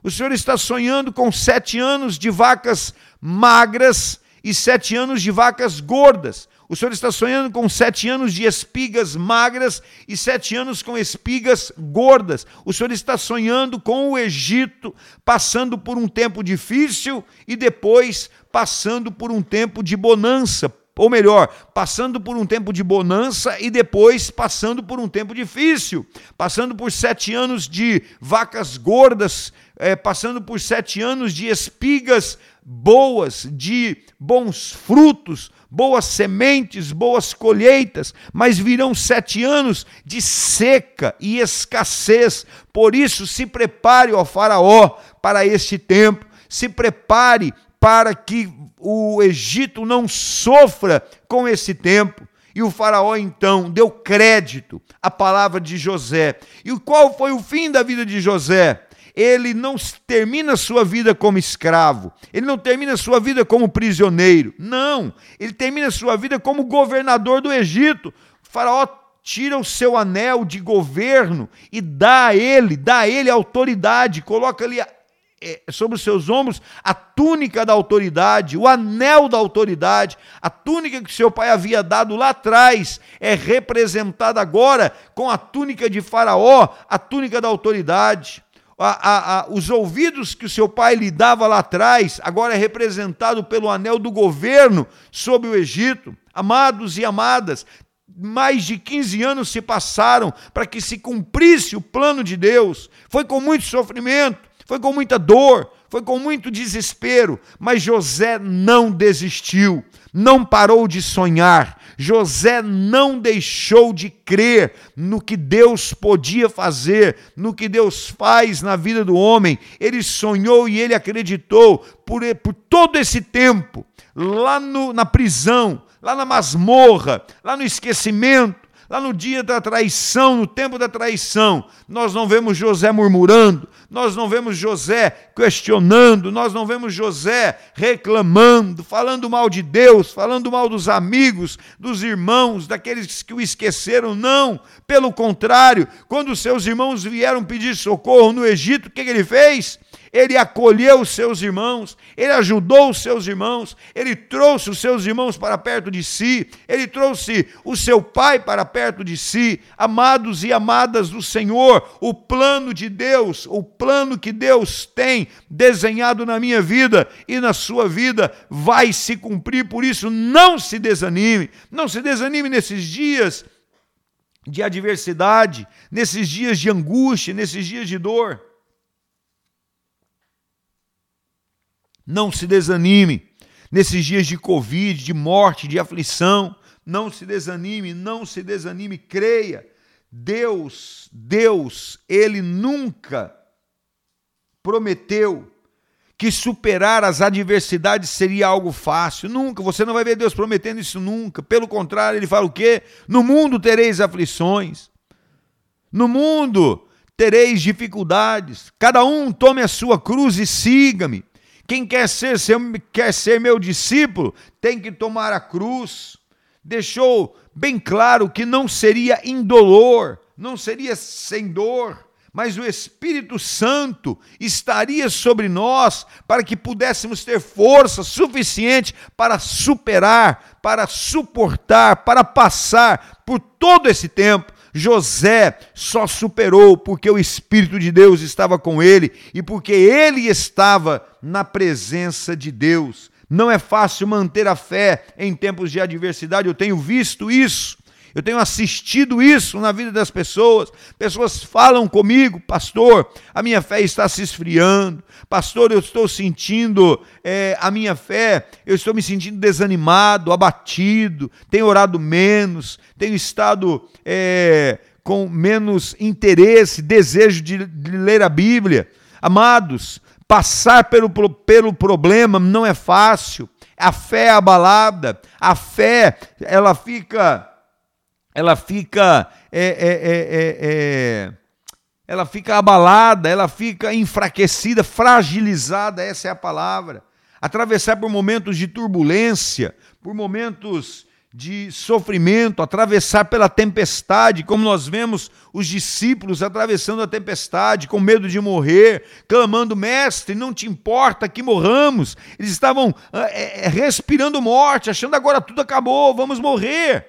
O senhor está sonhando com sete anos de vacas magras e sete anos de vacas gordas. O senhor está sonhando com sete anos de espigas magras e sete anos com espigas gordas. O senhor está sonhando com o Egito, passando por um tempo difícil e depois passando por um tempo de bonança, ou melhor, passando por um tempo de bonança e depois passando por um tempo difícil, passando por sete anos de vacas gordas, é, passando por sete anos de espigas boas, de bons frutos, boas sementes, boas colheitas, mas virão sete anos de seca e escassez. Por isso, se prepare, ó Faraó, para este tempo, se prepare para que o Egito não sofra com esse tempo. E o Faraó então deu crédito à palavra de José. E qual foi o fim da vida de José? Ele não termina sua vida como escravo, ele não termina sua vida como prisioneiro, não, ele termina sua vida como governador do Egito. O faraó tira o seu anel de governo e dá a ele, dá a ele autoridade, coloca ali é, sobre os seus ombros a túnica da autoridade, o anel da autoridade, a túnica que seu pai havia dado lá atrás é representada agora com a túnica de Faraó, a túnica da autoridade a, a, a, os ouvidos que o seu pai lhe dava lá atrás, agora é representado pelo anel do governo sobre o Egito. Amados e amadas, mais de 15 anos se passaram para que se cumprisse o plano de Deus. Foi com muito sofrimento, foi com muita dor, foi com muito desespero, mas José não desistiu, não parou de sonhar, José não deixou de crer no que Deus podia fazer, no que Deus faz na vida do homem. Ele sonhou e ele acreditou por, por todo esse tempo, lá no, na prisão, lá na masmorra, lá no esquecimento Lá no dia da traição, no tempo da traição, nós não vemos José murmurando, nós não vemos José questionando, nós não vemos José reclamando, falando mal de Deus, falando mal dos amigos, dos irmãos, daqueles que o esqueceram. Não, pelo contrário, quando seus irmãos vieram pedir socorro no Egito, o que ele fez? Ele acolheu os seus irmãos, ele ajudou os seus irmãos, ele trouxe os seus irmãos para perto de si, ele trouxe o seu pai para perto de si. Amados e amadas do Senhor, o plano de Deus, o plano que Deus tem desenhado na minha vida e na sua vida vai se cumprir, por isso não se desanime, não se desanime nesses dias de adversidade, nesses dias de angústia, nesses dias de dor. Não se desanime nesses dias de Covid, de morte, de aflição. Não se desanime, não se desanime, creia. Deus, Deus, Ele nunca prometeu que superar as adversidades seria algo fácil. Nunca, você não vai ver Deus prometendo isso nunca. Pelo contrário, ele fala o quê? No mundo tereis aflições. No mundo tereis dificuldades. Cada um tome a sua cruz e siga-me. Quem quer ser, seu, quer ser meu discípulo tem que tomar a cruz. Deixou bem claro que não seria indolor, não seria sem dor, mas o Espírito Santo estaria sobre nós para que pudéssemos ter força suficiente para superar, para suportar, para passar por todo esse tempo José só superou porque o Espírito de Deus estava com ele e porque ele estava na presença de Deus. Não é fácil manter a fé em tempos de adversidade, eu tenho visto isso. Eu tenho assistido isso na vida das pessoas. Pessoas falam comigo, pastor, a minha fé está se esfriando. Pastor, eu estou sentindo é, a minha fé, eu estou me sentindo desanimado, abatido, tenho orado menos, tenho estado é, com menos interesse, desejo de, de ler a Bíblia. Amados, passar pelo, pelo problema não é fácil. A fé é abalada, a fé, ela fica ela fica é, é, é, é, ela fica abalada, ela fica enfraquecida, fragilizada, essa é a palavra. Atravessar por momentos de turbulência, por momentos de sofrimento, atravessar pela tempestade, como nós vemos os discípulos atravessando a tempestade, com medo de morrer, clamando: Mestre, não te importa que morramos. Eles estavam é, respirando morte, achando agora tudo acabou, vamos morrer.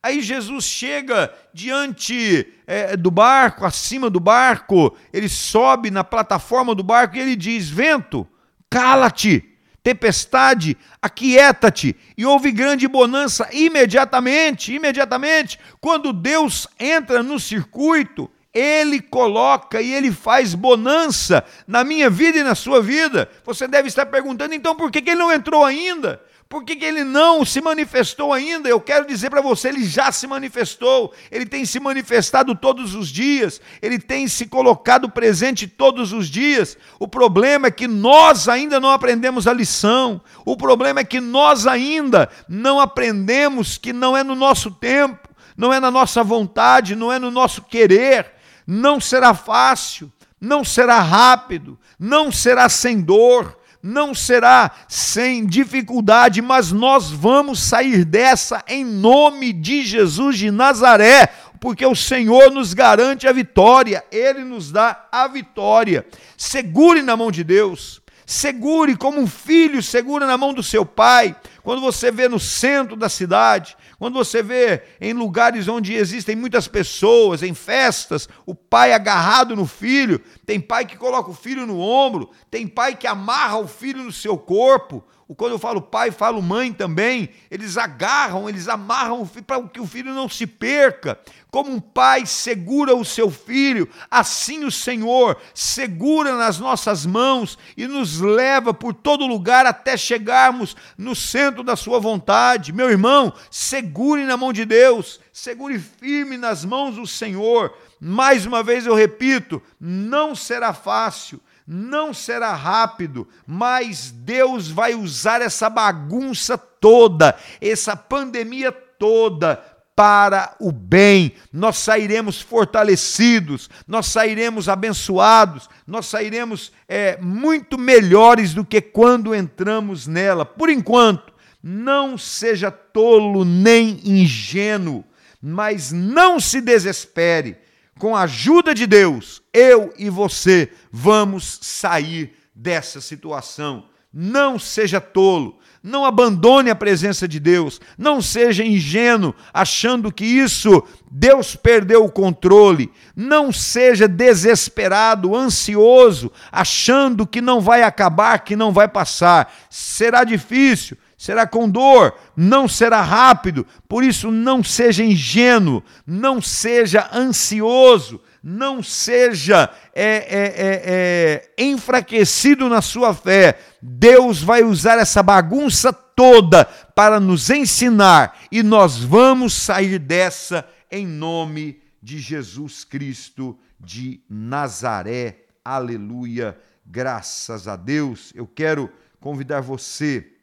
Aí Jesus chega diante é, do barco, acima do barco, ele sobe na plataforma do barco e ele diz: Vento, cala-te, tempestade, aquieta-te. E houve grande bonança imediatamente, imediatamente. Quando Deus entra no circuito, ele coloca e ele faz bonança na minha vida e na sua vida. Você deve estar perguntando, então por que, ele não entrou ainda? Por que, que ele não se manifestou ainda? Eu quero dizer para você, ele já se manifestou, ele tem se manifestado todos os dias, ele tem se colocado presente todos os dias. O problema é que nós ainda não aprendemos a lição, o problema é que nós ainda não aprendemos que não é no nosso tempo, não é na nossa vontade, não é no nosso querer, não será fácil, não será rápido, não será sem dor não será sem dificuldade, mas nós vamos sair dessa em nome de Jesus de Nazaré, porque o Senhor nos garante a vitória, Ele nos dá a vitória. Segure na mão de Deus, segure como um filho segura na mão do seu pai. Quando você vê no centro da cidade, quando você vê em lugares onde existem muitas pessoas, em festas, o pai agarrado no filho, tem pai que coloca o filho no ombro, tem pai que amarra o filho no seu corpo, quando eu falo pai, falo mãe também, eles agarram, eles amarram para que o filho não se perca. Como um pai segura o seu filho, assim o Senhor segura nas nossas mãos e nos leva por todo lugar até chegarmos no centro da sua vontade. Meu irmão, segure na mão de Deus, segure firme nas mãos do Senhor. Mais uma vez eu repito, não será fácil não será rápido, mas Deus vai usar essa bagunça toda, essa pandemia toda, para o bem. Nós sairemos fortalecidos, nós sairemos abençoados, nós sairemos é, muito melhores do que quando entramos nela. Por enquanto, não seja tolo nem ingênuo, mas não se desespere com a ajuda de Deus, eu e você vamos sair dessa situação. Não seja tolo, não abandone a presença de Deus, não seja ingênuo achando que isso Deus perdeu o controle, não seja desesperado, ansioso, achando que não vai acabar, que não vai passar. Será difícil, será com dor, não será rápido, por isso não seja ingênuo, não seja ansioso, não seja é, é, é, é, enfraquecido na sua fé. Deus vai usar essa bagunça toda para nos ensinar e nós vamos sair dessa em nome de Jesus Cristo de Nazaré. Aleluia, graças a Deus. Eu quero convidar você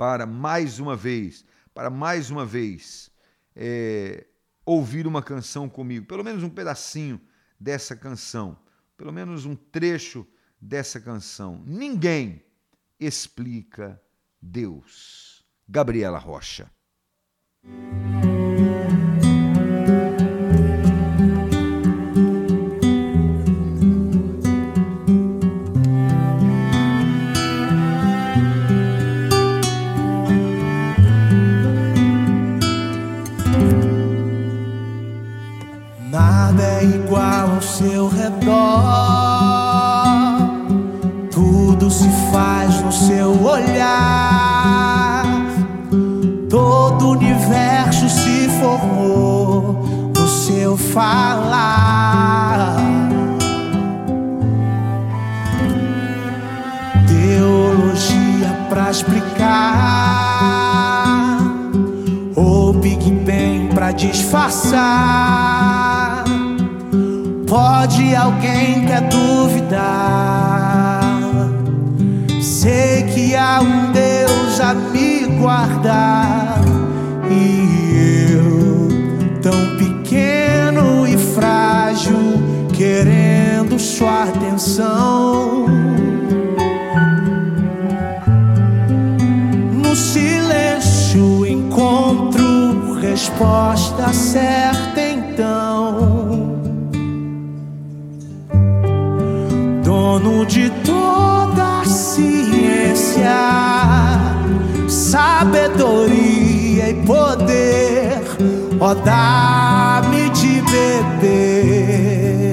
para mais uma vez, para mais uma vez, é, ouvir uma canção comigo, pelo menos um pedacinho dessa canção, pelo menos um trecho dessa canção. Ninguém explica Deus. Gabriela Rocha. Seu redor. Tudo se faz no seu olhar. Todo o universo se formou no seu falar. Teologia pra explicar. Ou Big Bang pra disfarçar. Pode alguém quer duvidar? Sei que há um Deus a me guardar e eu tão pequeno e frágil querendo sua atenção. No silêncio encontro resposta certa então. Dono de toda ciência, sabedoria e poder, ó, dá-me de beber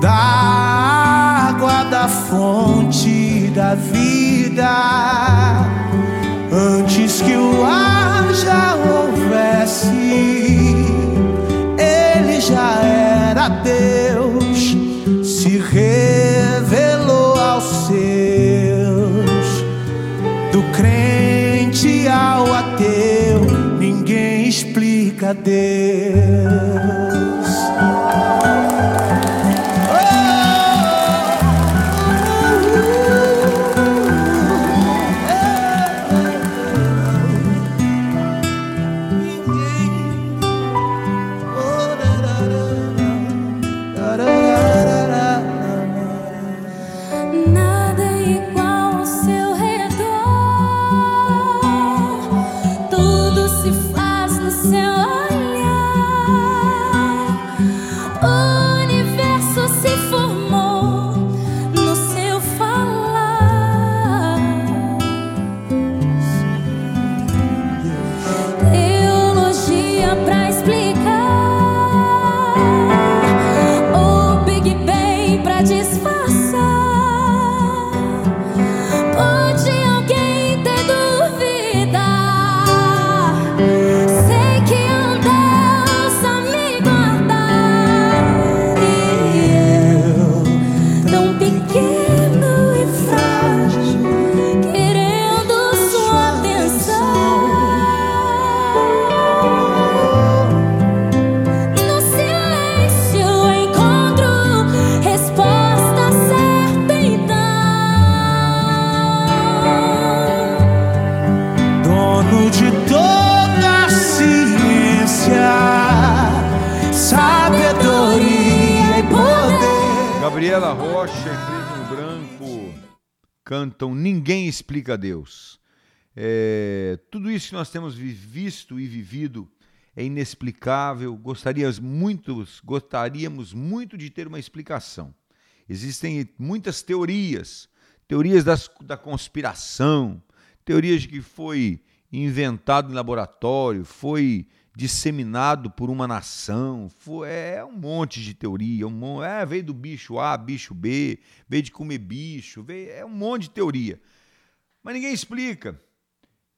da água da fonte da vida antes que o ar já houvesse. Ele já era Deus, crente ao ateu, ninguém explica Deus. Ninguém Explica Deus. É, tudo isso que nós temos vi- visto e vivido é inexplicável. Gostaríamos muito, gostaríamos muito de ter uma explicação. Existem muitas teorias, teorias das- da conspiração, teorias de que foi inventado em laboratório, foi disseminado por uma nação, foi, é um monte de teoria, um é, veio do bicho A, bicho B, veio de comer bicho, veio, é um monte de teoria. Mas ninguém explica.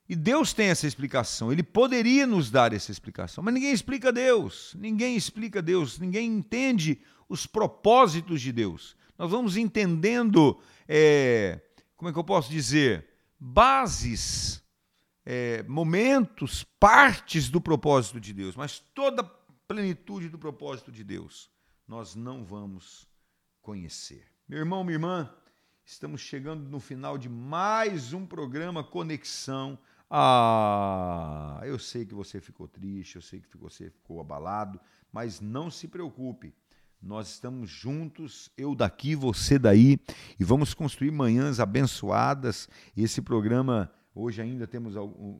E Deus tem essa explicação, ele poderia nos dar essa explicação, mas ninguém explica Deus, ninguém explica Deus, ninguém entende os propósitos de Deus. Nós vamos entendendo, é, como é que eu posso dizer, bases, é, momentos, partes do propósito de Deus, mas toda a plenitude do propósito de Deus nós não vamos conhecer. Meu irmão, minha irmã, estamos chegando no final de mais um programa Conexão. Ah, eu sei que você ficou triste, eu sei que você ficou abalado, mas não se preocupe. Nós estamos juntos, eu daqui, você daí, e vamos construir manhãs abençoadas. Esse programa hoje ainda temos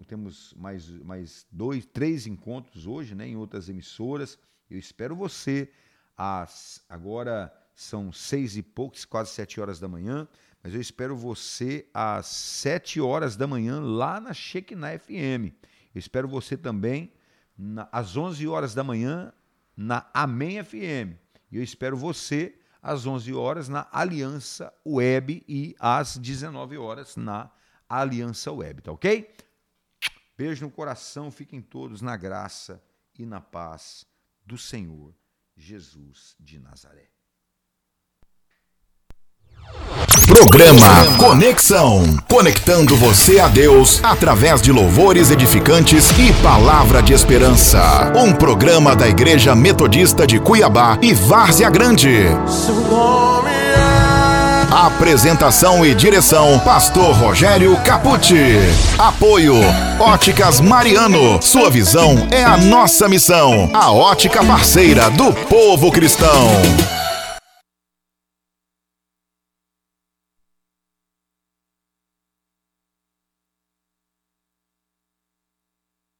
temos mais mais dois, três encontros hoje, né, em outras emissoras. Eu espero você às agora são seis e poucos, quase sete horas da manhã, mas eu espero você às sete horas da manhã lá na Shekinah FM. Eu espero você também na- às 11 horas da manhã na Amém FM. E eu espero você às 11 horas na Aliança Web e às 19 horas na Aliança Web, tá ok? Beijo no coração, fiquem todos na graça e na paz do Senhor Jesus de Nazaré. Programa Conexão. Conectando você a Deus através de louvores edificantes e palavra de esperança. Um programa da Igreja Metodista de Cuiabá e Várzea Grande. Apresentação e direção: Pastor Rogério Capucci. Apoio: Óticas Mariano. Sua visão é a nossa missão. A ótica parceira do povo cristão.